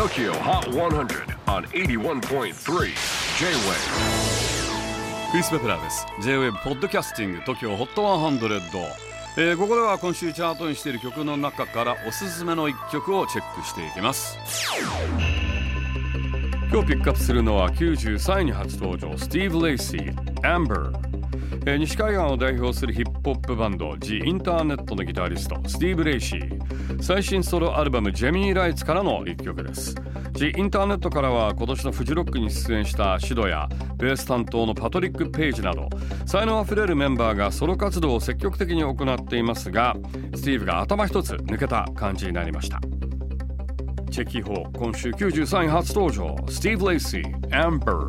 TOKYO HOT 100 on 81.3 J-WAVE クリス・ペプラーです。J-WAVE ポッドキャスティング TOKYO HOT 100、えー、ここでは今週チャートインしている曲の中からおすすめの一曲をチェックしていきます。今日ピックアップするのは93位に初登場スティーブ・レイシー Amber えー、西海岸を代表するヒップホップバンド The インターネットのギタリストスティーブ・レイシー。最新ソロアルバム Gemini Rights からの一曲です。The インターネットからは今年のフジロックに出演した Syd やベース担当のパトリック・ペイジなど才能あふれるメンバーがソロ活動を積極的に行っていますがスティーブが頭一つ抜けた感じになりました。 Check it out 今週93位初登場スティーブ・レイシー Amber